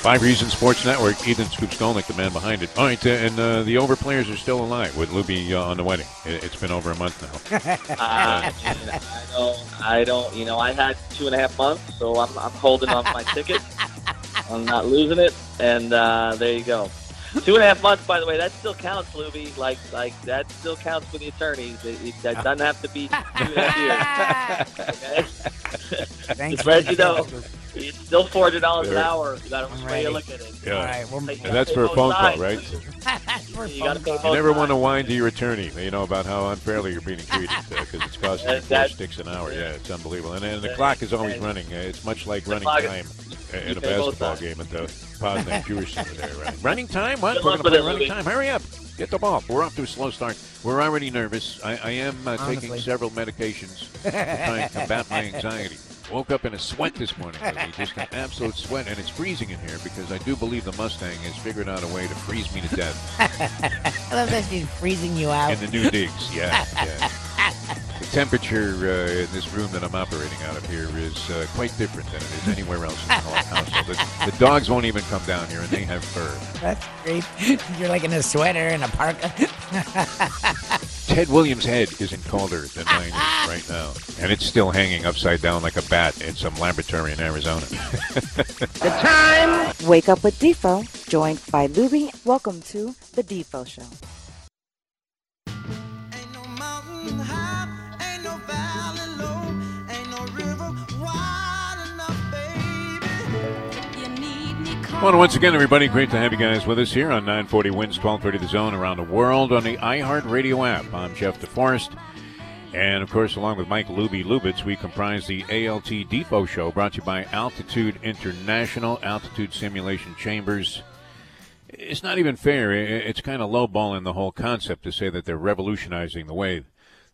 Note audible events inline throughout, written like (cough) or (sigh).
Five Reasons Sports Network. Ethan Scoops Skolnick, the man behind it. All right, uh, and uh, the over players are still alive with Luby uh, on the wedding. It, has been over a month now. Uh, (laughs) I don't. I don't. You know, I had two and a half months, so I'm, I'm holding on my ticket. (laughs) I'm not losing it, and uh, there you go. Two and a half months, by the way, that still counts, Luby. Like, like that still counts for the attorneys. It, it, that doesn't have to be two and a half years. (laughs) Okay? Thank Just you. let you know. It's still four hundred dollars an hour. You got to I'm way you look at it. Yeah. All right, well, You And that's for a both phone call, sides. right? (laughs) for You got to pay phone both You never want to sides. whine to your attorney, you know, about how unfairly you're being treated because it's costing you That- four that- sticks an hour. Yeah, it's unbelievable. And, and the clock is always running. Uh, It's much like running clock- time (laughs) in a basketball game at the Posner (laughs) Jewish Center there, right? Running time? What? Good We're going to play running Louie. time. Hurry up. Get the ball. We're off to a slow start. We're already nervous. I, I am uh, taking several medications to try and combat my anxiety. Woke up in a sweat this morning. (laughs) Just an absolute sweat, and it's freezing in here because I do believe the Mustang has figured out a way to freeze me to death (laughs) I love that she's freezing you out. in the new digs. Yeah, yeah. (laughs) The temperature uh, in this room that I'm operating out of here is uh, quite different than it is anywhere else in the whole house. The, the dogs won't even come down here, and they have fur. That's great. You're like in a sweater and a parka. Ted Williams' head isn't colder than mine is right now, and it's still hanging upside down like a bat in some laboratory in Arizona. (laughs) The time. Wake up with Defo, joined by Luby. Welcome to the Defo Show. Well, once again, everybody, great to have you guys with us here on 940 Wins 1230 The Zone around the world on the iHeartRadio app. I'm Jeff DeForest. And, of course, along with Mike Luby Lubitz, we comprise the ALT Defo Show brought to you by Altitude International, Altitude Simulation Chambers. It's not even fair. It's kind of lowballing the whole concept to say that they're revolutionizing the way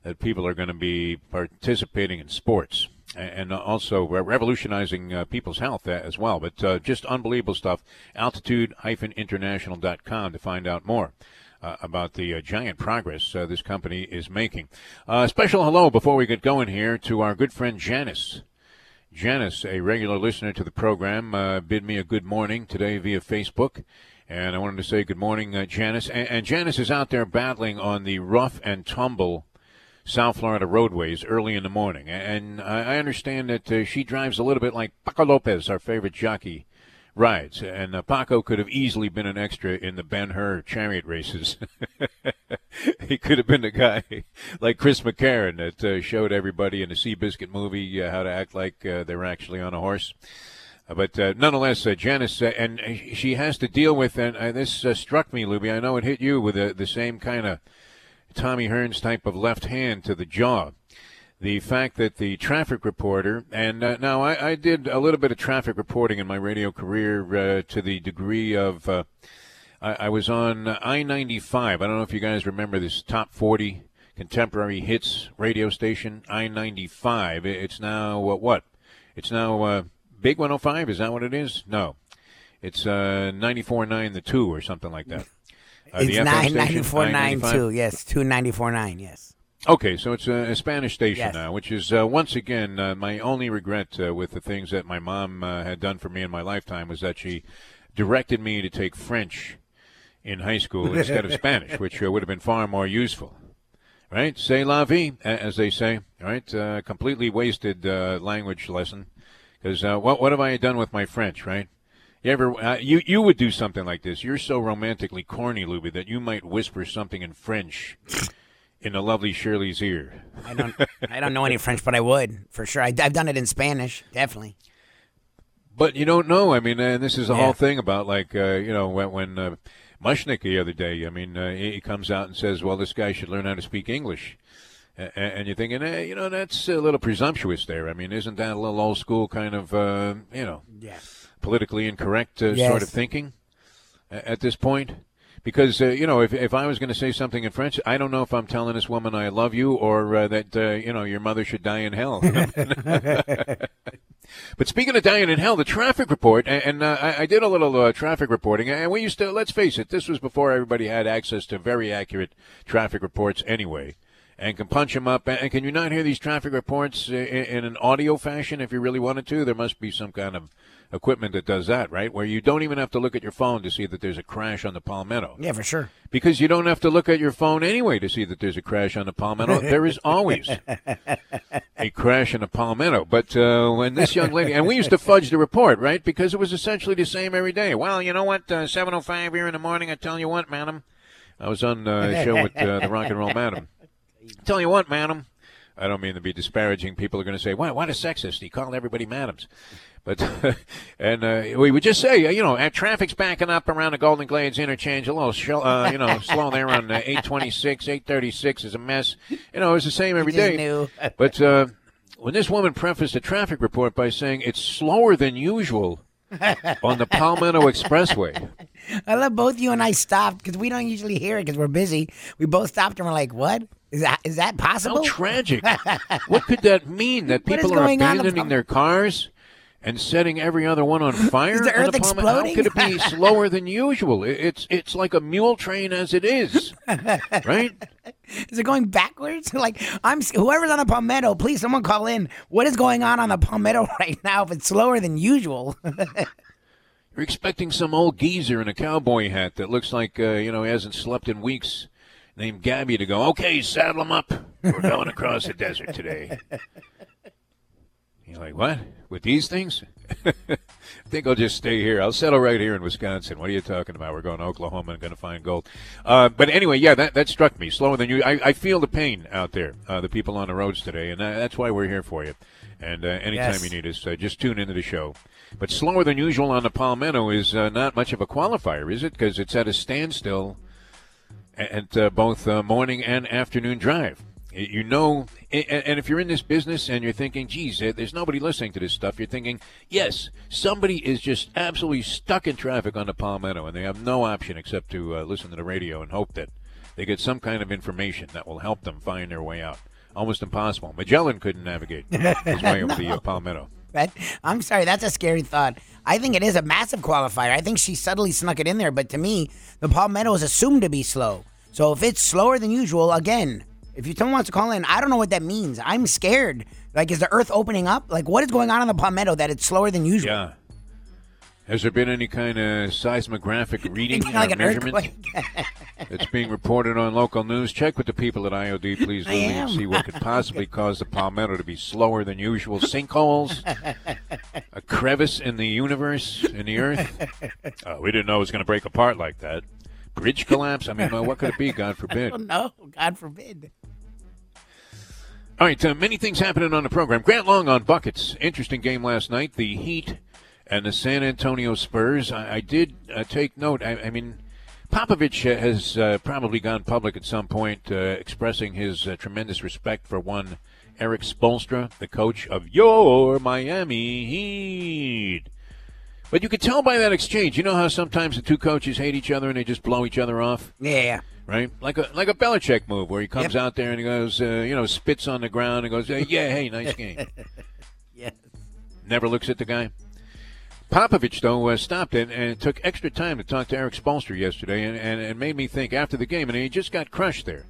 that people are going to be participating in sports and also revolutionizing uh, people's health as well. But uh, just unbelievable stuff. Altitude-international.com to find out more. Uh, about the uh, giant progress uh, this company is making. Uh, special hello before we get going here to our good friend Janice. Janice, a regular listener to the program, uh, bid me a good morning today via Facebook. And I wanted to say good morning, uh, Janice. And Janice is out there battling on the rough and tumble South Florida roadways early in the morning. And I understand that uh, she drives a little bit like Paco Lopez, our favorite jockey, rides. And uh, Paco could have easily been an extra in the Ben Hur chariot races. (laughs) he could have been the guy (laughs) like Chris McCarron that uh, showed everybody in the Seabiscuit movie uh, how to act like uh, they were actually on a horse. Uh, But nonetheless, Janice, and she has to deal with, and this struck me, Luby. I know it hit you with the same kind of Tommy Hearns type of left hand to the jaw. The fact that the traffic reporter, and uh, now I, I did a little bit of traffic reporting in my radio career uh, to the degree of, uh, I, I was on I 95. I don't know if you guys remember this top 40 contemporary hits radio station, I 95. It's now, uh, what? It's now uh, Big 105? Is that what it is? No. It's uh, 94.9 the 2 or something like that. Uh, it's nine ninety four nine I-95? two. Yes, two ninety four nine. Yes. Okay, so it's a, a Spanish station Yes. now, which is uh, once again uh, my only regret uh, with the things that my mom uh, had done for me in my lifetime was that she directed me to take French in high school instead of (laughs) Spanish, which uh, would have been far more useful. Right? Say la vie, as they say. Right? Uh, completely wasted uh, language lesson. Because uh, what what have I done with my French? Right? You ever uh, you you would do something like this? You're so romantically corny, Luby, that you might whisper something in French in the lovely Shirley's ear. I don't. I don't know any French, but I would for sure. I, have done it in Spanish, definitely. But you don't know. I mean, and this is the Yeah. whole thing about like uh, you know when when uh, Mushnick the other day. I mean, uh, he comes out and says, "Well, this guy should learn how to speak English," and you're thinking, eh, you know, that's a little presumptuous there. I mean, isn't that a little old school kind of uh, you know Yeah. Politically incorrect uh, Yes. sort of thinking at this point? Because uh, you know, if if I was going to say something in French, I don't know if I'm telling this woman I love you or uh, that uh, you know your mother should die in hell. (laughs) (laughs) But speaking of dying in hell, the traffic report, and, and uh, I, I did a little uh, traffic reporting, and we used to, let's face it, this was before everybody had access to very accurate traffic reports anyway, and can punch them up. And can you not hear these traffic reports in, in an audio fashion if you really wanted to? There must be some kind of equipment that does that, right? Where you don't even have to look at your phone to see that there's a crash on the Palmetto Yeah, for sure. because you don't have to look at your phone anyway to see that there's a crash on the Palmetto. (laughs) there is always a crash on the Palmetto. But uh, when this young lady, and we used to fudge the report, right? Because it was essentially the same every day. Well, you know what? Uh, 7.05 here in the morning, I tell you what, madam. I was on uh, a show with uh, the Rock and Roll Madam. Tell you what, madam. I don't mean to be disparaging. People are going to say, "Why? What a sexist! He called everybody madams." But (laughs) and uh, we would just say, you know, uh, traffic's backing up around the Golden Glades interchange. A little, sh- uh, you know, (laughs) slow there on uh, 826, 836 is a mess. You know, it's the same every day. But uh, when this woman prefaced the traffic report by saying it's slower than usual on the Palmetto Expressway, (laughs) I love both you and I stopped because we don't usually hear it because we're busy. We both stopped and we're like, "What is that? possible?" Is that how possible?" tragic! what could that mean? That people are on the abandoning their cars? And setting every other one on (laughs) fire. Is the earth exploding? How could it be (laughs) slower than usual? It's it's like a mule train as it is, (laughs) right? Is it going backwards? like I'm whoever's on the Palmetto, please someone call in. What is going on on the Palmetto right now? If it's slower than usual, You're expecting some old geezer in a cowboy hat that looks like uh, you know he hasn't slept in weeks, named Gabby, to go. Okay, saddle him up. We're going across the desert today. You're like, what? With these things? (laughs) I think I'll just stay here. I'll settle right here in Wisconsin. What are you talking about? We're going to Oklahoma and going to find gold. Uh, but anyway, yeah, that, that struck me. Slower than you. I, I feel the pain out there, uh, the people on the roads today, and that, that's why we're here for you. And uh, anytime Yes. you need us, uh, just tune into the show. But slower than usual on the Palmetto is uh, not much of a qualifier, is it? Because it's at a standstill at uh, both uh, morning and afternoon drive. You know, and if you're in this business and you're thinking, geez, there's nobody listening to this stuff, you're thinking, yes, somebody is just absolutely stuck in traffic on the Palmetto and they have no option except to uh, listen to the radio and hope that they get some kind of information that will help them find their way out. Almost impossible. Magellan couldn't navigate (laughs) his way over the uh, Palmetto. that, I'm sorry, that's a scary thought. I think it is a massive qualifier. I think she subtly snuck it in there, but to me, the Palmetto is assumed to be slow. So if it's slower than usual, again, if you someone wants to call in, I don't know what that means. I'm scared. Like, is the Earth opening up? Like, what is going on in the Palmetto that it's slower than usual? Yeah. Has there been any kind of seismographic (laughs) reading like or measurement (laughs) that's being reported on local news? Check with the people at IOD, please, Louie, and see what could possibly (laughs) cause the Palmetto to be slower than usual. Sinkholes, a crevice in the universe, in the earth. Uh, we didn't know it was going to break apart like that. Bridge collapse? I mean, uh, what could it be? God forbid. No, God forbid. All right, uh, many things happening on the program. Grant Long on buckets. Interesting game last night. The Heat and the San Antonio Spurs. I, I did uh, take note. I, I mean, Popovich uh, has uh, probably gone public at some point, uh, expressing his uh, tremendous respect for one Erik Spoelstra, the coach of your Miami Heat. But you could tell by that exchange. You know how sometimes the two coaches hate each other and they just blow each other off Yeah, yeah. Right? Like a like a Belichick move where he comes Yep. out there and he goes, uh, you know, spits on the ground and goes, uh, "Yeah, hey, nice (laughs) game." Yes. Never looks at the guy. Popovich though uh, stopped it and took extra time to talk to Erik Spoelstra yesterday, and, and, and made me think after the game, and he just got crushed there.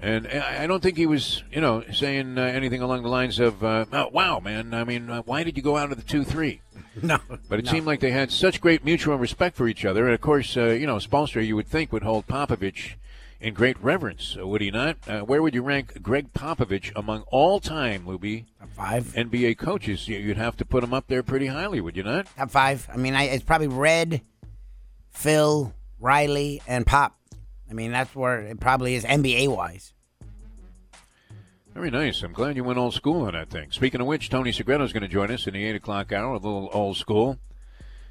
And I don't think he was, you know, saying uh, anything along the lines of, uh, oh, "Wow, man! I mean, uh, why did you go out of the two-three? (laughs) No. But it no. seemed like they had such great mutual respect for each other. And of course, uh, you know, Spoelstra, you would think, would hold Popovich in great reverence, uh, would he not? Uh, where would you rank Greg Popovich among all time, Luby, Top five. NBA coaches? You- You'd have to put him up there pretty highly, would you not? Top five. I mean, I, it's probably Red, Phil, Riley, and Pop. I mean, that's where it probably is NBA wise. Very nice. I'm glad you went old school on that thing. Speaking of which, Tony Segreto is going to join us in the 8 o'clock hour, a little old school.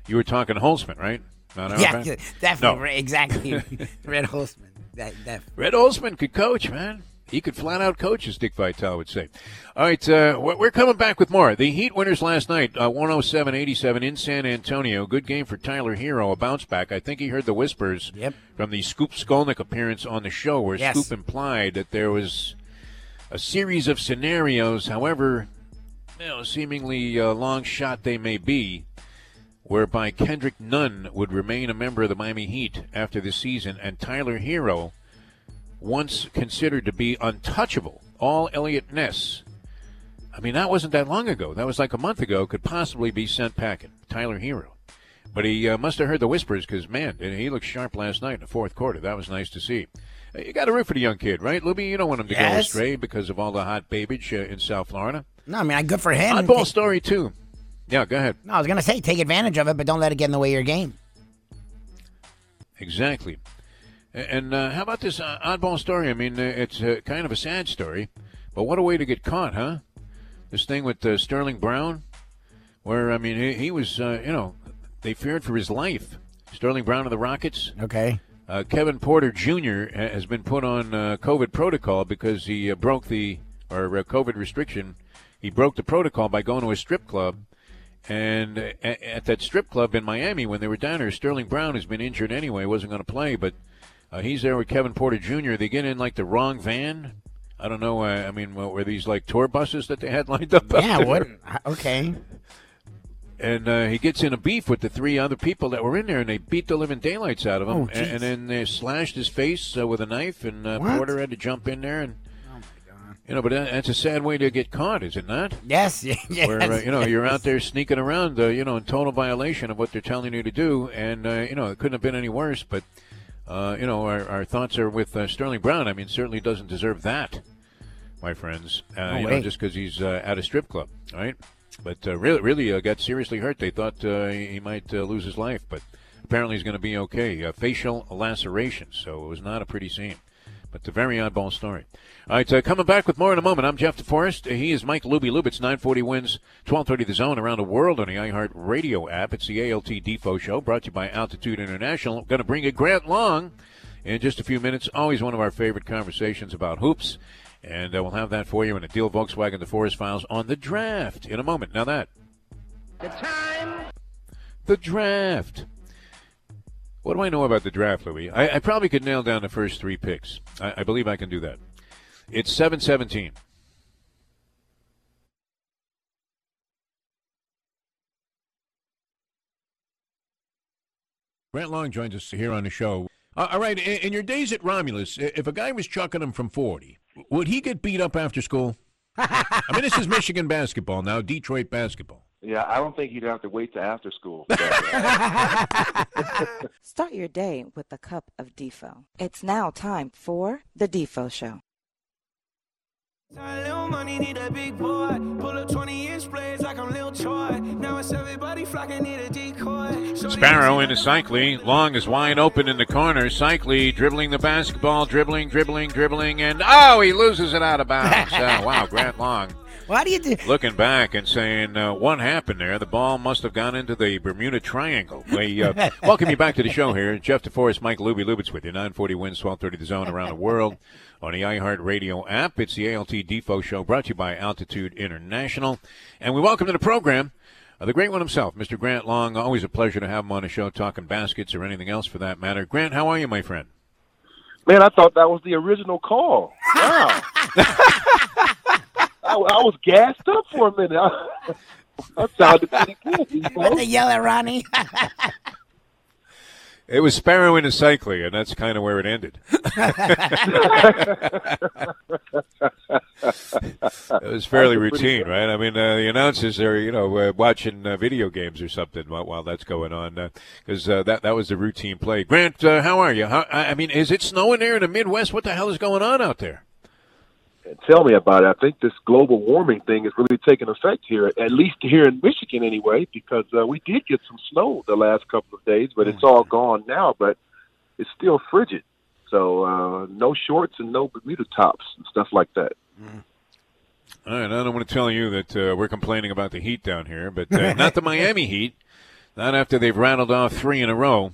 You were talking Holzman, right? Not Yeah, yeah, (laughs) definitely. No. Exactly. (laughs) Red Holzman. That. Red Holzman could coach, man. He could flat out coach, as Dick Vitale would say. All right, uh, we're we're coming back with more. The Heat winners last night, uh, 107-87 in San Antonio. Good game for Tyler Herro, a bounce back. I think he heard the whispers Yep. from the Scoop Skolnick appearance on the show, where Yes. Scoop implied that there was a series of scenarios, however, you know, seemingly uh, long shot they may be, whereby Kendrick Nunn would remain a member of the Miami Heat after the season, and Tyler Herro, once considered to be untouchable, all Eliot Ness. I mean, that wasn't that long ago. That was like a month ago. Could possibly be sent packing. Tyler Herro. But he uh, must have heard the whispers because, man, he looked sharp last night in the fourth quarter. That was nice to see. You got to root for the young kid, right, Luby? You don't want him to go astray because of all the hot babage uh, in South Florida. No, I mean, good for him. Oddball Ta- story, too. Yeah, go ahead. No, I was gonna say take advantage of it, but don't let it get in the way of your game. Exactly. And uh, how about this uh, oddball story? I mean, uh, it's uh, kind of a sad story, but what a way to get caught, huh? This thing with uh, Sterling Brown, where, I mean, he, he was, uh, you know, they feared for his life. Sterling Brown of the Rockets. Okay. Uh, Kevin Porter Jr. has been put on uh, COVID protocol because he uh, broke the or uh, COVID restriction. He broke the protocol by going to a strip club, and uh, at that strip club in Miami when they were down there, Sterling Brown has been injured anyway, wasn't going to play, but uh, he's there with Kevin Porter Jr. They get in like the wrong van. I don't know. Uh, I mean, what, were these like tour buses that they had lined up? Yeah. What? Okay. And uh, he gets in a beef with the three other people that were in there, and they beat the living daylights out of him. Oh, and, and then they slashed his face uh, with a knife, and uh, What? Porter had to jump in there. And you know, but that, that's a sad way to get caught, is it not? Yes. (laughs) Yes. Where uh, you know you're out there sneaking around, uh, you know, in total violation of what they're telling you to do, and uh, you know it couldn't have been any worse. But uh, you know, our, our thoughts are with uh, Sterling Brown. I mean, certainly doesn't deserve that, my friends. Uh, No you know, just because he's uh, at a strip club, right? But uh, really, really uh, got seriously hurt. They thought uh, he might uh, lose his life, but apparently he's going to be okay. Uh, facial lacerations, so it was not a pretty scene. But a very oddball story. All right, uh, coming back with more in a moment. I'm Jeff DeForest. He is Mike Luby Lubitz. 940 wins, 1230 the zone around the world on the iHeart Radio app. It's the ALT Defo Show brought to you by Altitude International. Going to bring you Grant Long in just a few minutes. Always one of our favorite conversations about hoops. And uh, we'll have that for you in a Deal Volkswagen DeForest files on the draft in a moment. Now that. The time. The draft. What do I know about the draft, Louis? I, I probably could nail down the first three picks. I, I believe I can do that. It's 717. Grant Long joins us here on the show. Uh, all right, in, in your days at Romulus, if a guy was chucking him from 40, would he get beat up after school? I mean, this is Michigan basketball now, Detroit basketball. Yeah, I don't think you'd have to wait to after school. (laughs) Start your day with a cup of Defo. It's now time for the Defo Show. Money need a big boy. Pull up 20 inch blades like I'm Lil Troy. Now it's everybody flocking, need a decoy. Sparrow into Seikaly. Long is wide open in the corner. Seikaly dribbling the basketball, dribbling, dribbling, dribbling, and oh, he loses it out of bounds. Uh, (laughs) wow, Grant Long Why do you do? looking back and saying, uh, what happened there? The ball must have gone into the Bermuda Triangle. (laughs) We uh, welcome you back to the show here. Jeff DeForest, Mike Luby Lubitz with you. 940 wins, 1230 the zone around the world on the iHeart Radio app. It's the ALT Defo Show brought to you by Altitude International. And we welcome to the program uh, the great one himself, Mr. Grant Long. Always a pleasure to have him on the show talking baskets or anything else for that matter. Grant, how are you, my friend? Man, I thought that was the original call. Wow. (laughs) I, I was gassed up for a minute. (laughs) that sounded pretty good. you know? They yell at Ronnie. (laughs) It was Sparrow in a Cycling, and that's kind of where it ended. it was fairly routine, right? I mean, uh, the announcers are, you know, uh, watching uh, video games or something while, while that's going on, because uh, that that was the routine play. Grant, uh, how are you? How, I mean, is it snowing there in the Midwest? What the hell is going on out there? Tell me about it. I think this global warming thing is really taking effect here, at least here in Michigan anyway, because uh, we did get some snow the last couple of days, but it's all gone now, but it's still frigid. So uh, no shorts and no Bermuda tops and stuff like that. All right, I don't want to tell you that uh, we're complaining about the Heat down here, but uh, not the (laughs) Miami Heat. Not after they've rattled off three in a row.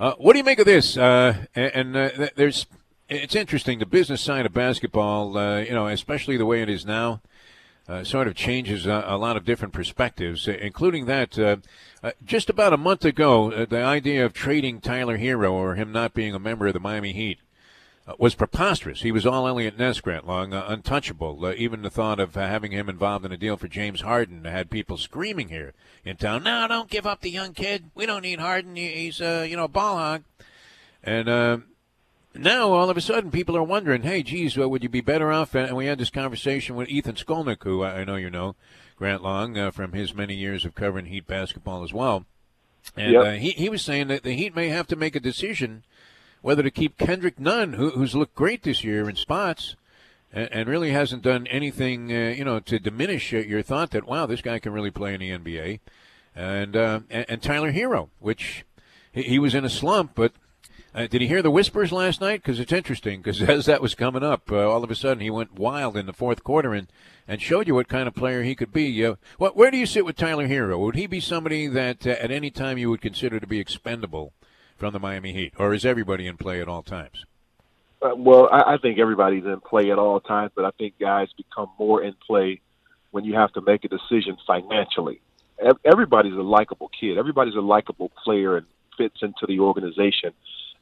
Uh, what do you make of this? Uh, and and uh, there's, it's interesting. The business side of basketball, uh, you know, especially the way it is now, uh, sort of changes a, a lot of different perspectives, uh, including that. Uh, uh, just about a month ago, uh, the idea of trading Tyler Herro or him not being a member of the Miami Heat uh, was preposterous. He was all Eliot Ness, Grant Long, untouchable. Even the thought of having him involved in a deal for James Harden had people screaming here in town. No, don't give up the young kid. We don't need Harden. He- He's you know a ball hog. And now all of a sudden, people are wondering, hey, geez, well, would you be better off? And we had this conversation with Ethan Skolnick, who I I know you know, Grant Long, uh, from his many years of covering Heat basketball as well. And Yep. uh, he, he was saying that the Heat may have to make a decision whether to keep Kendrick Nunn, who, who's looked great this year in spots, and, and really hasn't done anything, uh, you know, to diminish uh, your thought that wow, this guy can really play in the NBA, and uh, and, and Tyler Herro, which he, he was in a slump, but. Uh, did he hear the whispers last night? Because it's interesting. Because (laughs) as that was coming up, uh, all of a sudden he went wild in the fourth quarter and, and showed you what kind of player he could be. Uh, what, where do you sit with Tyler Herro? Would he be somebody that uh, at any time you would consider to be expendable from the Miami Heat, or is everybody in play at all times? Uh, well, I, I think everybody's in play at all times, but I think guys become more in play when you have to make a decision financially. Ev- Everybody's a likable kid. Everybody's a likable player and fits into the organization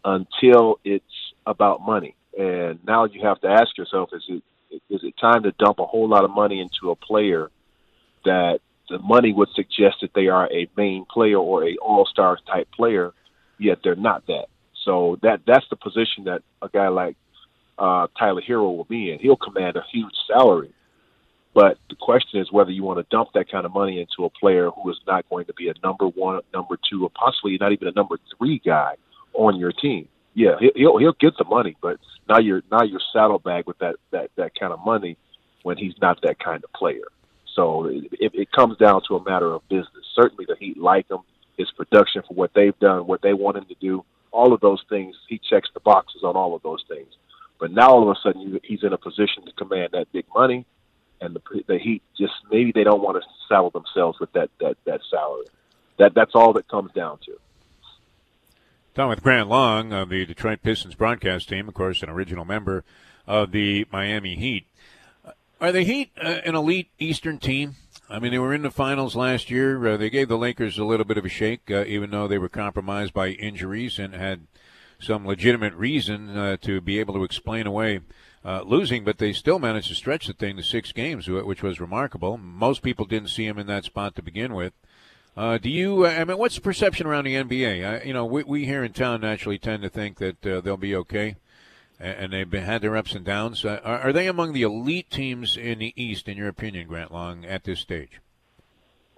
until it's about money. And now you have to ask yourself: Is it is it time to dump a whole lot of money into a player that the money would suggest that they are a main player or a all star type player, yet they're not that. So that that's the position that a guy like uh, Tyler Herro will be in. He'll command a huge salary, but the question is whether you want to dump that kind of money into a player who is not going to be a number one, number two, or possibly not even a number three guy on your team. Yeah, he- he'll he'll get the money, but now you're now you're saddlebag with that that that kind of money when he's not that kind of player. So it, it, it comes down to a matter of business. Certainly, the Heat like him, his production for what they've done, what they want him to do, all of those things. He checks the boxes on all of those things. But now all of a sudden, you, he's in a position to command that big money, and the the Heat just maybe they don't want to saddle themselves with that that that salary. That that's all that comes down to. Talking with Grant Long of the Detroit Pistons broadcast team, of course, an original member of the Miami Heat. Uh, Are the Heat uh, an elite Eastern team? I mean, they were in the finals last year. Uh, they gave the Lakers a little bit of a shake, uh, even though they were compromised by injuries and had some legitimate reason uh, to be able to explain away uh, losing, but they still managed to stretch the thing to six games, which was remarkable. Most people didn't see him in that spot to begin with. Uh, do you? I mean, what's the perception around the NBA? I, you know, we, we here in town naturally tend to think that uh, they'll be okay, and, and they've been, had their ups and downs. Uh, are, are they among the elite teams in the East, in your opinion, Grant Long, at this stage?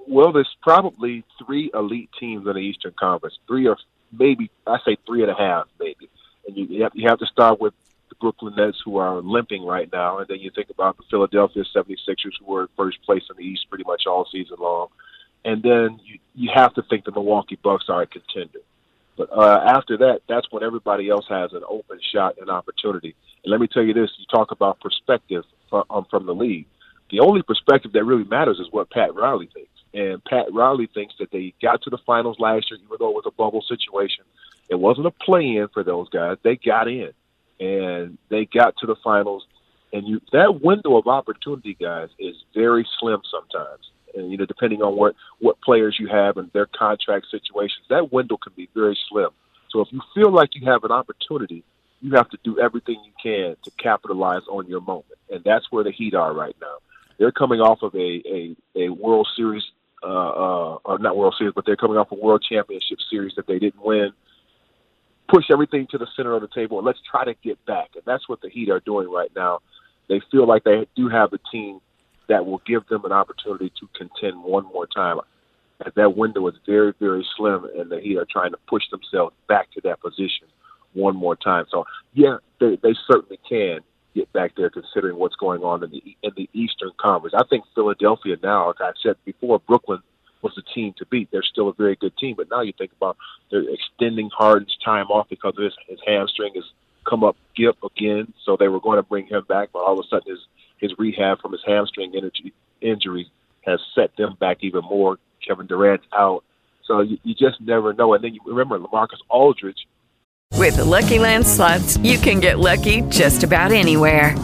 Well, there's probably three elite teams in the Eastern Conference. Three or maybe I say three and a half, maybe. And you, you have you have to start with the Brooklyn Nets, who are limping right now, and then you think about the Philadelphia 76ers, who were in first place in the East pretty much all season long. And then you you have to think the Milwaukee Bucks are a contender. But uh, after that, that's when everybody else has an open shot and opportunity. And let me tell you this: you talk about perspective from, um, from the league. The only perspective that really matters is what Pat Riley thinks. And Pat Riley thinks that they got to the finals last year, even though it was a bubble situation. It wasn't a play-in for those guys; they got in, and they got to the finals. And you that window of opportunity, guys, is very slim sometimes. And you know, depending on what what players you have and their contract situations, that window can be very slim. So if you feel like you have an opportunity, you have to do everything you can to capitalize on your moment, and that's where the Heat are right now. They're coming off of a a, a World Series, uh, uh, or not World Series, but they're coming off a World Championship Series that they didn't win. Push everything to the center of the table and let's try to get back, and that's what the Heat are doing right now. They feel like they do have a team that will give them an opportunity to contend one more time. And that window is very, very slim, and the Heat are trying to push themselves back to that position one more time. So, yeah, they, they certainly can get back there, considering what's going on in the in the Eastern Conference. I think Philadelphia now, like I said before, Brooklyn was the team to beat. They're still a very good team, but now you think about they're extending Harden's time off because of his, his hamstring has come up gip again. So they were going to bring him back, but all of a sudden his his rehab from his hamstring energy, injury has set them back even more. Kevin Durant's out. So you, you just never know. And then you remember Lamarcus Aldridge With the Lucky Land slots, you can get lucky just about anywhere.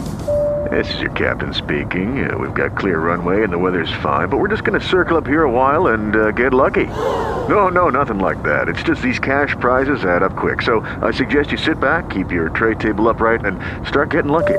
This is your captain speaking. Uh, we've got clear runway and the weather's fine, but we're just going to circle up here a while and uh, get lucky. No, no, nothing like that. It's just these cash prizes add up quick. So I suggest you sit back, keep your tray table upright, and start getting lucky.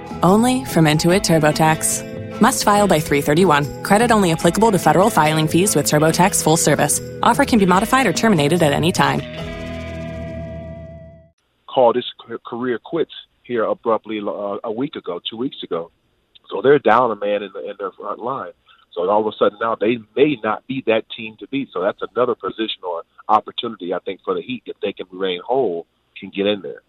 only from Intuit TurboTax. Must file by 331. Credit only applicable to federal filing fees with TurboTax full service. Offer can be modified or terminated at any time. called his career quits here abruptly uh, a week ago, two weeks ago. So they're down a man in, the, in their front line. So all of a sudden now they may not be that team to beat. So that's another position or opportunity I think for the Heat if they can remain whole can get in there.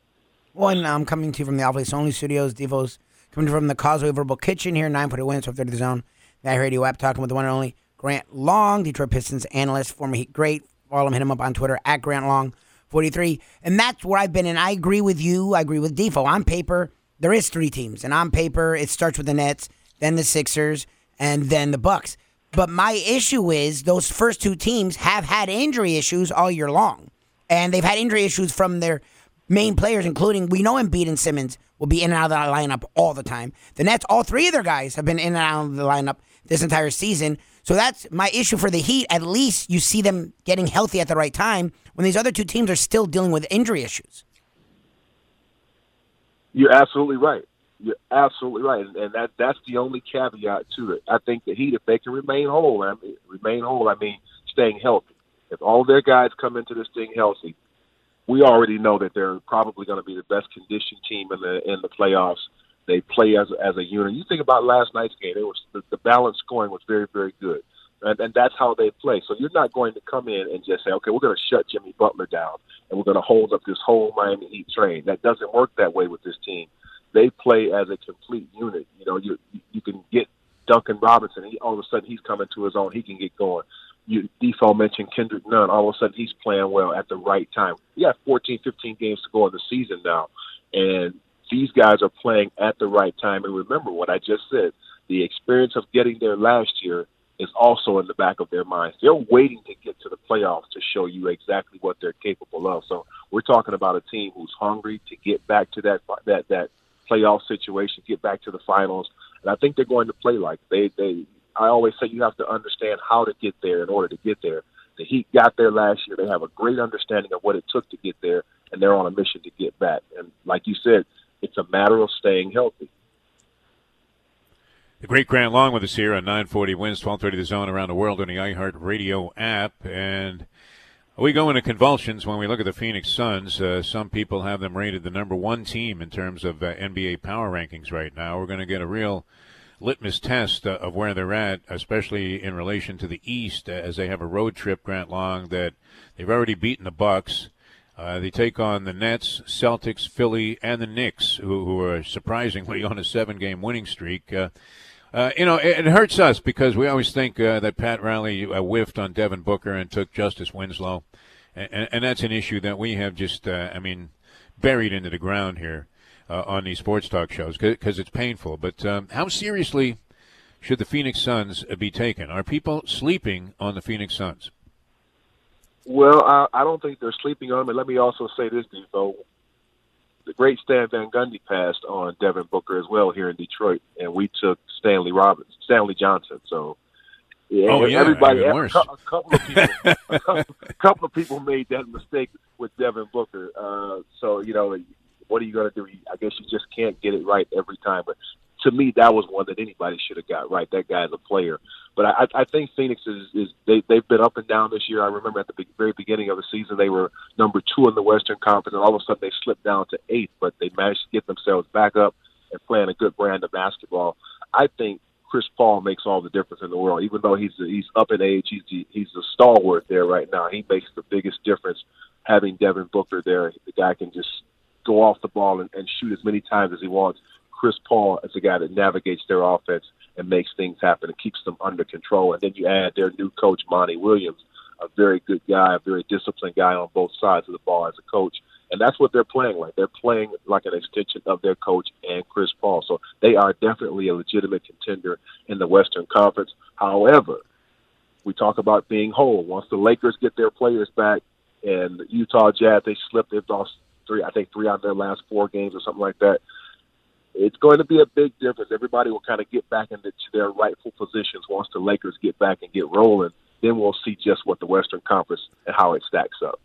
One, I'm coming to you from the Always Only Studios. Defo's coming from the Causeway Verbal Kitchen here, 940 wins, 1230 the zone. That radio app talking with the one and only Grant Long, Detroit Pistons analyst, former Heat great. Follow him, hit him up on Twitter at Grant Long 43. And that's where I've been. And I agree with you. I agree with Defo. On paper, there is three teams. And on paper, it starts with the Nets, then the Sixers, and then the Bucks. But my issue is those first two teams have had injury issues all year long. And they've had injury issues from their main players, including we know Embiid and Simmons will be in and out of the lineup all the time. The Nets, all three of their guys have been in and out of the lineup this entire season. So that's my issue for the Heat. At least you see them getting healthy at the right time when these other two teams are still dealing with injury issues. You're absolutely right. You're absolutely right, and, that that's the only caveat to it. I think the Heat, if they can remain whole, I mean, remain whole, I mean, staying healthy. If all their guys come into this thing healthy, we already know that they're probably going to be the best conditioned team in the in the playoffs. They play as as a unit. You think about last night's game; it was the, the balance scoring was very very good, and, and that's how they play. So you're not going to come in and just say, okay, we're going to shut Jimmy Butler down and we're going to hold up this whole Miami Heat train. That doesn't work that way with this team. They play as a complete unit. You know, you you can get Duncan Robinson. He all of a sudden he's coming to his own. He can get going. You Defo mentioned Kendrick Nunn. All of a sudden he's playing well at the right time. We got 14, 15 games to go in the season now, and these guys are playing at the right time. And remember what I just said: the experience of getting there last year is also in the back of their minds. They're waiting to get to the playoffs to show you exactly what they're capable of. So we're talking about a team who's hungry to get back to that that that playoff situation, get back to the finals, and I think they're going to play like they they. I always say you have to understand how to get there in order to get there. The Heat got there last year. They have a great understanding of what it took to get there, and they're on a mission to get back. And like you said, it's a matter of staying healthy. The great Grant Long with us here on 940 Wins, 1230 The Zone around the world on the iHeart Radio app. And we go into convulsions when we look at the Phoenix Suns. Uh, some people have them rated the number one team in terms of uh, NBA power rankings right now. We're going to get a real litmus test uh, of where they're at, especially in relation to the East, uh, as they have a road trip, Grant Long, that they've already beaten the Bucks. Uh, they take on the Nets, Celtics, Philly, and the Knicks, who, who are surprisingly (laughs) on a seven-game winning streak. Uh, uh, you know, it, it hurts us because we always think uh, that Pat Riley whiffed on Devin Booker and took Justice Winslow, and, and, and that's an issue that we have just, I mean, buried into the ground here uh, on these sports talk shows because it's painful. But um, how seriously should the Phoenix Suns be taken? Are people sleeping on the Phoenix Suns? Well, I, I don't think they're sleeping on him. And let me also say this, though. The great Stan Van Gundy passed on Devin Booker as well here in Detroit, and we took Stanley Robbins, Stanley Johnson. So, yeah, Oh, yeah, everybody, even a, couple of people, a couple, couple of people made that mistake with Devin Booker. Uh, so, you know, what are you going to do? I guess you just can't get it right every time. But to me, that was one that anybody should have got right. That guy's a player. But I, I think Phoenix is, is they, they've been up and down this year. I remember at the be- very beginning of the season, they were number two in the Western Conference, and all of a sudden they slipped down to eighth. But they managed to get themselves back up, and playing a good brand of basketball. I think Chris Paul makes all the difference in the world. Even though he's he's up in age, he's he's a stalwart there right now. He makes the biggest difference having Devin Booker there. The guy can just go off the ball and, and shoot as many times as he wants. Chris Paul is a guy that navigates their offense and makes things happen and keeps them under control. And then you add their new coach, Monty Williams, a very good guy, a very disciplined guy on both sides of the ball as a coach. And that's what they're playing like. They're playing like an extension of their coach and Chris Paul. So they are definitely a legitimate contender in the Western Conference. However, we talk about being whole. Once the Lakers get their players back and Utah Jazz, they slipped, they've lost three, I think three out of their last four games or something like that. It's going to be a big difference. Everybody will kind of get back into their rightful positions once the Lakers get back and get rolling. Then we'll see just what the Western Conference and how it stacks up.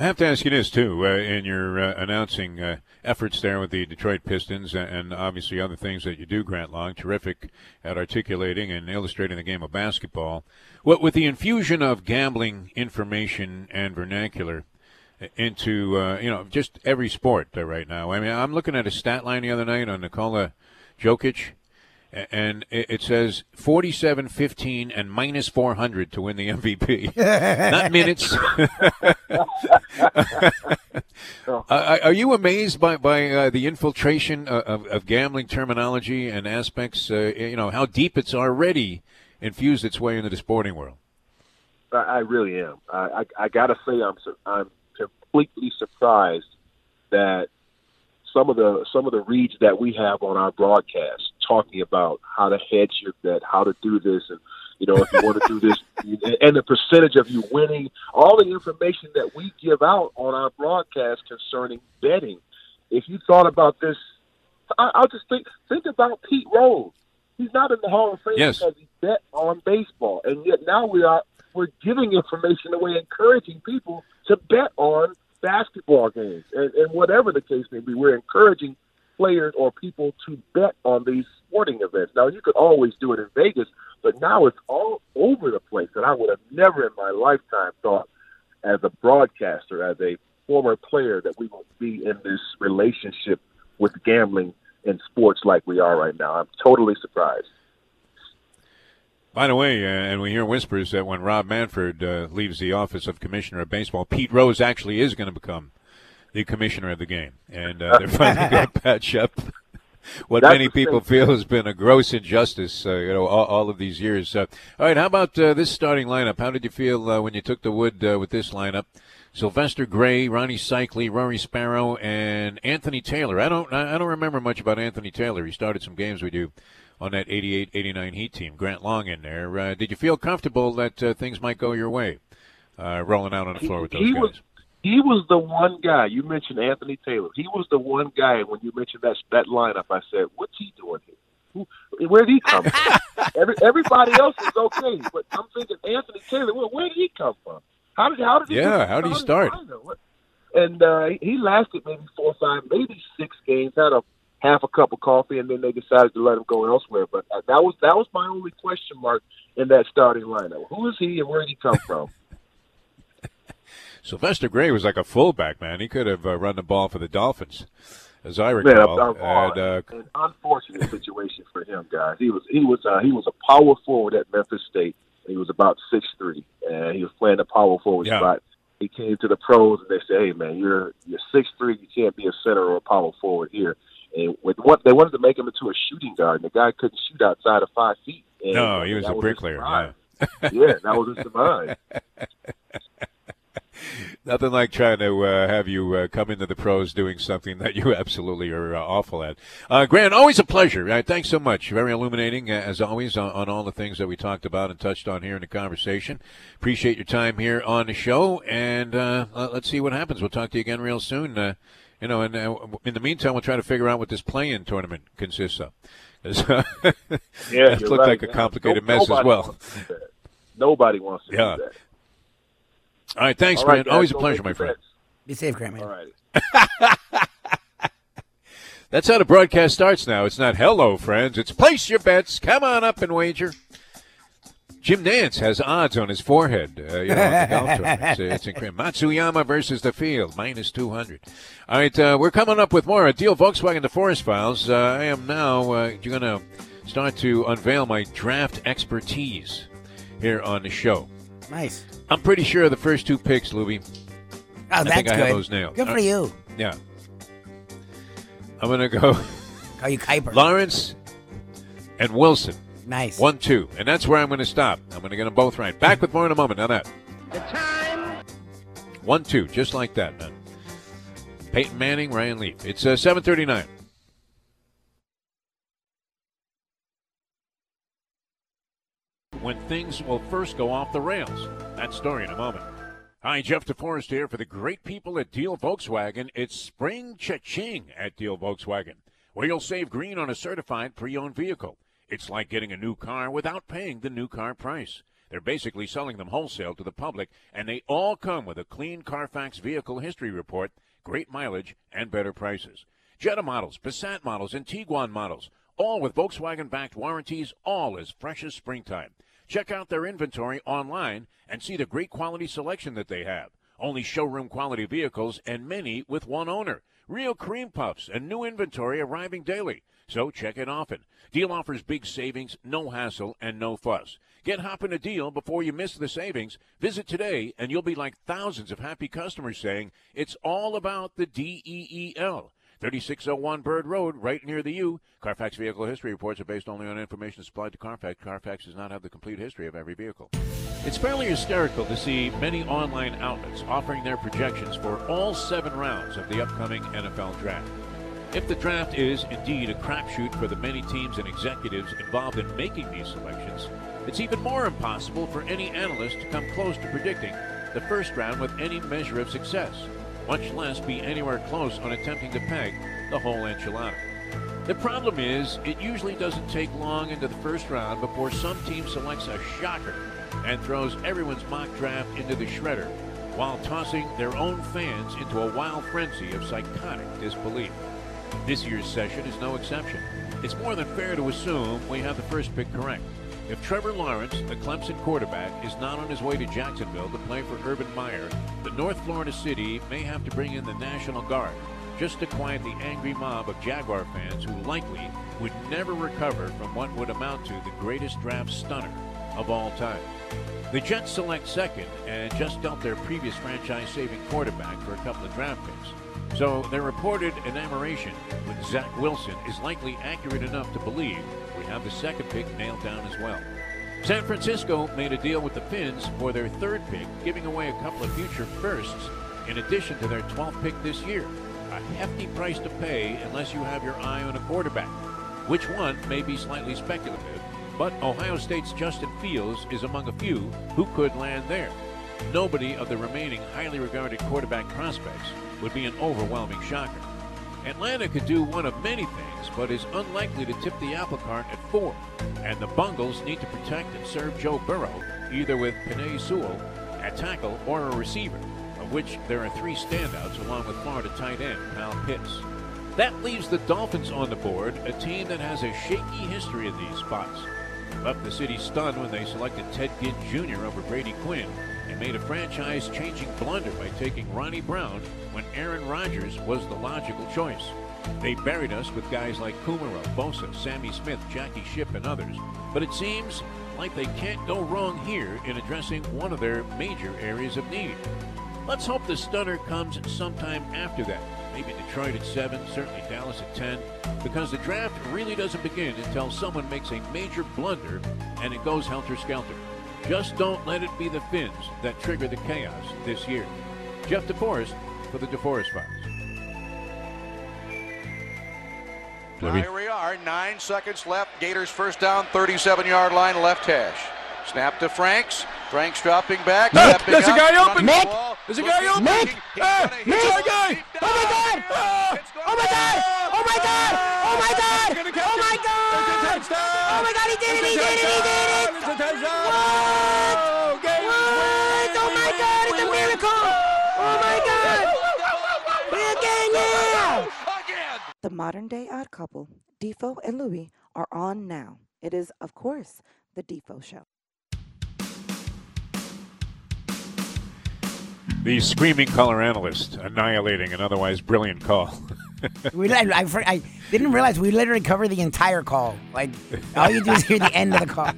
I have to ask you this too. Uh, in your uh, announcing uh, efforts there with the Detroit Pistons, and obviously other things that you do, Grant Long, terrific at articulating and illustrating the game of basketball. What with the infusion of gambling information and vernacular into uh, you know just every sport uh, right now. I mean, I'm looking at a stat line the other night on Nikola Jokic. And it it says 47 15 and minus 400 to win the MVP. (laughs) Not minutes. (laughs) (laughs) Uh, are you amazed by by uh, the infiltration of, of, of gambling terminology and aspects? Uh, you know how deep it's already infused its way into the sporting world. I, I really am. I, I, I gotta say, I'm I'm completely surprised that some of the some of the reads that we have on our broadcast talking about how to hedge your bet, how to do this, and you know if you want to do this, (laughs) and the percentage of you winning, all the information that we give out on our broadcast concerning betting. If you thought about this, I, I'll just think think about Pete Rose. He's not in the Hall of Fame Yes. because he bet on baseball, and yet now we are we're giving information away, encouraging people to bet on basketball games, and, and whatever the case may be, we're encouraging players or people to bet on these sporting events. Now, you could always do it in Vegas, but now it's all over the place, and I would have never in my lifetime thought, as a broadcaster, as a former player, that we would be in this relationship with gambling in sports like we are right now. I'm totally surprised. By the way, uh, and we hear whispers that when Rob Manfred uh, leaves the office of commissioner of baseball, Pete Rose actually is going to become the commissioner of the game, and uh, they're finally going (laughs) to patch up (laughs) what That's many people feel has been a gross injustice. Uh, you know, all, all of these years. Uh, all right, how about uh, this starting lineup? How did you feel uh, when you took the wood uh, with this lineup? Sylvester Gray, Rony Seikaly, Rory Sparrow, and Anthony Taylor. I don't, I I don't remember much about Anthony Taylor. He started some games with you on that 88-89 Heat team. Grant Long in there. Uh, did you feel comfortable that uh, things might go your way, uh, rolling out on the floor with those he guys? was he was the one guy you mentioned Anthony Taylor. He was the one guy when you mentioned that that lineup. I said, "What's he doing here? Where did he come from?" (laughs) Every, everybody else is okay, but I'm thinking Anthony Taylor. Well, where did he come from? How did how did he Yeah, get how did he start? in the And uh, he lasted maybe four, five, maybe six games. Had a half a cup of coffee, and then they decided to let him go elsewhere. But uh, that was that was my only question mark in that starting lineup. Who is he, and where did he come from? (laughs) Sylvester Gray was like a fullback, man. He could have uh, run the ball for the Dolphins, as I Man, recall. a, a, and, uh, an unfortunate situation for him, guys. He was he was uh, he was a power forward at Memphis State. He was about six three, and he was playing the power forward Yeah. spot. He came to the pros, and they said, "Hey, man, you're you're six three. You can't be a center or a power forward here." And with what they wanted to make him into a shooting guard, and the guy couldn't shoot outside of five feet. And no, he was a bricklayer. Yeah. yeah, that was his demise. (laughs) Nothing like trying to uh, have you uh, come into the pros doing something that you absolutely are uh, awful at. Uh, Grant, always a pleasure. Thanks so much. Very illuminating, uh, as always, on, on all the things that we talked about and touched on here in the conversation. Appreciate your time here on the show, and uh, let- let's see what happens. We'll talk to you again real soon. You know, and uh, in the meantime, we'll try to figure out what this play-in tournament consists of. (laughs) 'Cause, Yeah, it looked right. like a complicated No- mess as well. wants to do that. Nobody wants to Yeah. do that. All right, thanks, All right, Grant. guys, always a pleasure, my friend. Be safe, Grant. All right. (laughs) That's how the broadcast starts now. It's not hello, friends. It's place your bets. Come on up and wager. Jim Nantz has odds on his forehead. Uh, you know, the golf tournament. (laughs) It's, it's incredible. Matsuyama versus the field, minus 200. All right, uh, we're coming up with more. Deal Volkswagen forest Files. Uh, I am now uh, going to start to unveil my draft expertise here on the show. Nice. I'm pretty sure the first two picks, Luby. Oh, I that's think I good. have those nailed. Good for you. Yeah. I'm going to go Call you Kiper. (laughs) Lawrence and Wilson. Nice. One, two. And that's where I'm going to stop. I'm going to get them both right. Back with more in a moment Now that. The time. One, two. Just like that, man. Peyton Manning, Ryan Leaf. It's uh, 739. When things will first go off the rails. That story in a moment. Hi, Jeff DeForest here for the great people at Deel Volkswagen. It's spring cha-ching at Deel Volkswagen, where you'll save green on a certified pre-owned vehicle. It's like getting a new car without paying the new car price. They're basically selling them wholesale to the public, and they all come with a clean Carfax vehicle history report, great mileage, and better prices. Jetta models, Passat models, and Tiguan models, all with Volkswagen-backed warranties, all as fresh as springtime. Check out their inventory online and see the great quality selection that they have. Only showroom quality vehicles and many with one owner. Real cream puffs and new inventory arriving daily. So check it often. Deel offers big savings, no hassle, and no fuss. Get hopping a deal before you miss the savings. Visit today and you'll be like thousands of happy customers saying it's all about the D-E-E-L. 3601 Bird Road, right near the U. Carfax vehicle history reports are based only on information supplied to Carfax. Carfax does not have the complete history of every vehicle. It's fairly hysterical to see many online outlets offering their projections for all seven rounds of the upcoming NFL draft. If the draft is indeed a crapshoot for the many teams and executives involved in making these selections, it's even more impossible for any analyst to come close to predicting the first round with any measure of success, much less be anywhere close on attempting to peg the whole enchilada. The problem is, it usually doesn't take long into the first round before some team selects a shocker and throws everyone's mock draft into the shredder while tossing their own fans into a wild frenzy of psychotic disbelief. This year's session is no exception. It's more than fair to assume we have the first pick correct. If Trevor Lawrence, the Clemson quarterback, is not on his way to Jacksonville to play for Urban Meyer, the North Florida city may have to bring in the National Guard just to quiet the angry mob of Jaguar fans who likely would never recover from what would amount to the greatest draft stunner of all time. The Jets select second and just dealt their previous franchise saving quarterback for a couple of draft picks. So their reported enamoration with Zach Wilson is likely accurate enough to believe we have the second pick nailed down as well. San Francisco made a deal with the Finns for their third pick, giving away a couple of future firsts in addition to their 12th pick this year. A hefty price to pay unless you have your eye on a quarterback. Which one may be slightly speculative, but Ohio State's Justin Fields is among a few who could land there. Nobody of the remaining highly regarded quarterback prospects would be an overwhelming shocker. Atlanta could do one of many things, but is unlikely to tip the apple cart at four. And the Bungles need to protect and serve Joe Burrow, either with Penei Sewell at tackle or a receiver, of which there are three standouts along with Florida tight end Kyle Pitts. That leaves the Dolphins on the board, a team that has a shaky history in these spots. Left the city stunned when they selected Ted Ginn Jr. over Brady Quinn and made a franchise changing blunder by taking Ronnie Brown when Aaron Rodgers was the logical choice. They buried us with guys like Kumerow, Bosa, Sammy Smith, Jackie Shipp, and others, but it seems like they can't go wrong here in addressing one of their major areas of need. Let's hope the stunner comes sometime after that. Maybe Detroit at 7, certainly Dallas at 10, because the draft really doesn't begin until someone makes a major blunder and it goes helter skelter. Just don't let it be the Finns that trigger the chaos this year. Jeff DeForest for the DeForest Files. Here we are, nine seconds left. Gators first down, 37 yard line, left hash. Snap to Franks. Franks dropping back. Mick, stepping there's a guy running open. the Mick, ball, there's a guy looking, open. looking, Mick, he's ah, gonna hit Mick. our guy. Oh my God! Oh my God! Oh my God! Oh my God! Oh my God! Oh my God! He did it! He did it! He did it! It's a touchdown. What? What? Oh my God! It's a miracle! Oh my God! modern-day odd couple, Defo and Louie, are on now. It is, of course, The Defo Show. The screaming color analyst annihilating an otherwise brilliant call. (laughs) we, I, I, didn't realize we literally covered the entire call. Like all you do is hear the end of the call.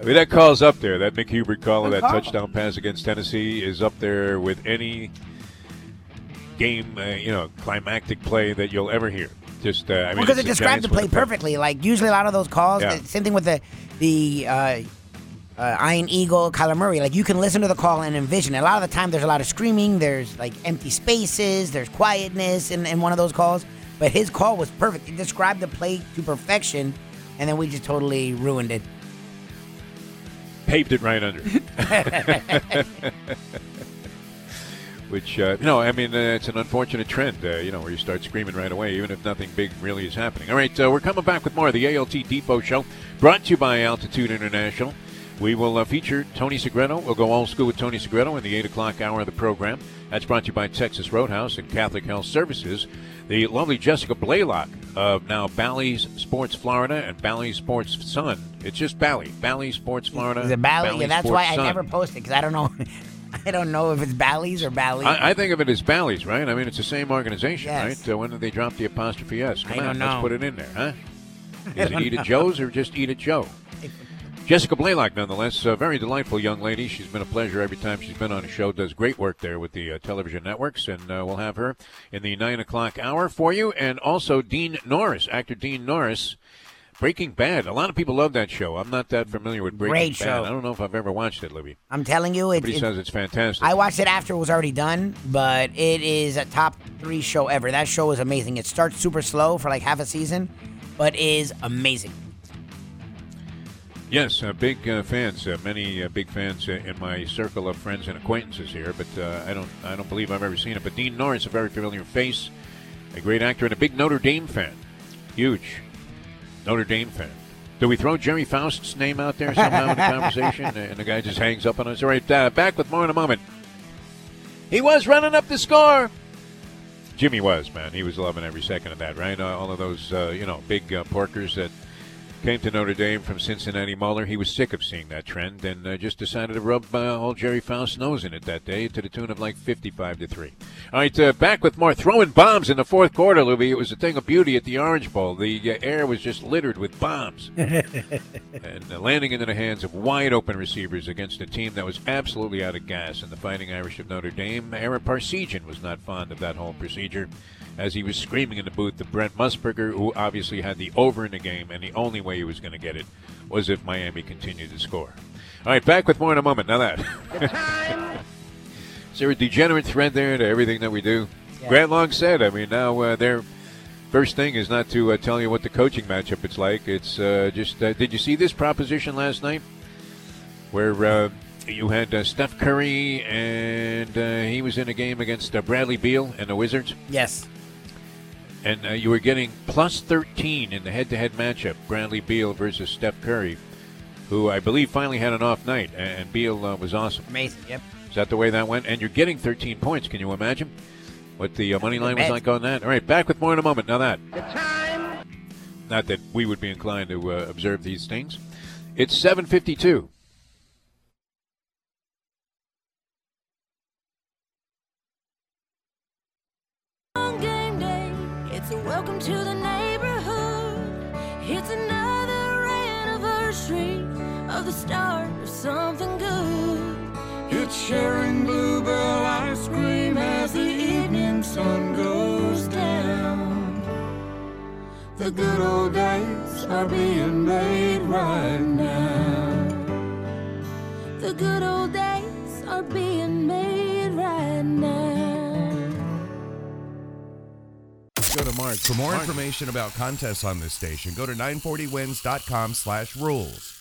I mean that call's up there. That Mick Hubert call that call. touchdown pass against Tennessee is up there with any game, uh, you know, climactic play that you'll ever hear. Just, uh, I mean, because it described the play perfectly. Like usually a lot of those calls, Yeah. the same thing with the the uh, uh, Iron Eagle, Kyler Murray. Like you can listen to the call and envision. A lot of the time, there's a lot of screaming. There's like empty spaces. There's quietness in, in one of those calls. But his call was perfect. It described the play to perfection, and then we just totally ruined it. paved it right under. (laughs) (laughs) Which, uh, know, I mean, uh, it's an unfortunate trend, uh, you know, where you start screaming right away, even if nothing big really is happening. All right, uh, we're coming back with more of the ALT Depot Show, brought to you by Altitude International. We will uh, feature Tony Segreto. We'll go old school with Tony Segreto in the 8 o'clock hour of the program. That's brought to you by Texas Roadhouse and Catholic Health Services. The lovely Jessica Blaylock of now Bally's Sports Florida and Bally's Sports Sun. It's just Bally. Bally Sports Florida. Is it Bally? Yeah, that's Sports why I Sun. never post it because I don't know. (laughs) (laughs) I don't know if it's Bally's or Bally's. I, I think of it as Bally's, right? I mean, it's the same organization, Yes. right? Uh, when did they drop the apostrophe S? Come I on, let's put it in there, huh? (laughs) Is it Eat at Joe's or just Eat at Joe? (laughs) Jessica Blaylock, nonetheless, a very delightful young lady. She's been a pleasure every time she's been on a show. Does great work there with the uh, television networks, and uh, we'll have her in the nine o'clock hour for you. And also Dean Norris, actor Dean Norris, Breaking Bad. A lot of people love that show. I'm not that familiar with Breaking Great Bad. show. I don't know if I've ever watched it, Libby. I'm telling you, it, Everybody it- says it's fantastic. I watched it after it was already done, but it is a top three show ever. That show is amazing. It starts super slow for like half a season, but is amazing. Yes, uh, big uh, fans. Uh, many uh, big fans uh, in my circle of friends and acquaintances here, but uh, I don't. I don't believe I've ever seen it. But Dean Norris, a very familiar face, a great actor, and a big Notre Dame fan. Huge Notre Dame fan. Do we throw Gerry Faust's name out there somehow in the conversation, (laughs) and the guy just hangs up on us? All right, uh, back with more in a moment. He was running up the score. Jimmy was man. He was loving every second of that. Right, uh, all of those uh, you know big uh, porkers that came to Notre Dame from Cincinnati Moeller. He was sick of seeing that trend and uh, just decided to rub uh, old Gerry Faust's nose in it that day to the tune of like 55 to 3. All right, uh, back with more throwing bombs in the fourth quarter, Louie. It was a thing of beauty at the Orange Bowl. The uh, air was just littered with bombs (laughs) and uh, landing into the hands of wide open receivers against a team that was absolutely out of gas. And the Fighting Irish of Notre Dame, Ara Parseghian was not fond of that whole procedure as he was screaming in the booth to Brent Musburger, who obviously had the over in the game, and the only way he was going to get it was if Miami continued to score. All right, back with more in a moment. Now that. Is there a degenerate thread there to everything that we do? Grant Long said, I mean, now uh, their first thing is not to uh, tell you what the coaching matchup it's like. It's uh, just, uh, did you see this proposition last night? Where uh, you had uh, Steph Curry and uh, he was in a game against uh, Bradley Beal and the Wizards? Yes. And uh, you were getting plus 13 in the head-to-head matchup, Bradley Beal versus Steph Curry, who I believe finally had an off night, and, and Beal uh, was awesome. Amazing. Yep. Is that the way that went? And you're getting 13 points. Can you imagine what the uh, money line was bet. like on that? All right, back with more in a moment. Now that. Not that we would be inclined to uh, observe these things. It's 7:52. Sharing bluebell ice cream as the evening sun goes down. The good old days are being made right now. The good old days are being made right now. Go to Mark. For more information about contests on this station, go to 940wins.com slash rules.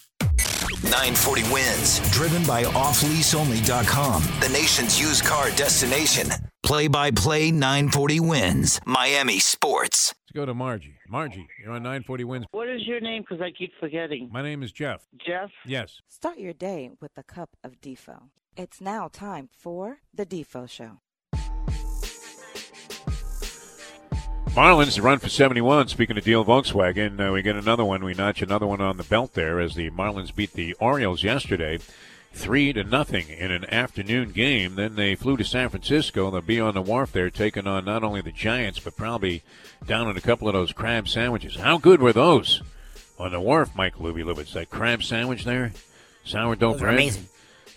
940 wins, driven by offleaseonly.com, the nation's used car destination. Play by play 940 wins, Miami Sports. Let's go to Margie. Margie, you're on 940 wins. What is your name? Because I keep forgetting. My name is Jeff. Jeff? Yes. Start your day with a cup of Defo. It's now time for the Defo Show. Marlins run for 71. Speaking of Deel Volkswagen, uh, we get another one. We notch another one on the belt there as the Marlins beat the Orioles yesterday three to nothing in an afternoon game. Then they flew to San Francisco. They'll be on the wharf there, taking on not only the Giants but probably down on a couple of those crab sandwiches. How good were those on the wharf, Mike Luby Lubitz? That crab sandwich there, sourdough Those bread. amazing.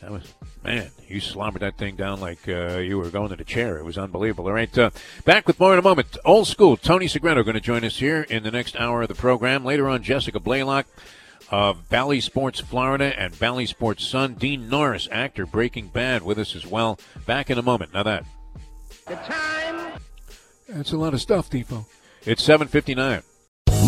That was man. You slobbered that thing down like uh, you were going to the chair. It was unbelievable. All right, uh, back with more in a moment. Old school. Tony Segreto going to join us here in the next hour of the program. Later on, Jessica Blaylock of Bally Sports Florida and Bally Sports Sun. Dean Norris, actor Breaking Bad, with us as well. Back in a moment. Now that The time. that's a lot of stuff, Defo. It's seven fifty nine.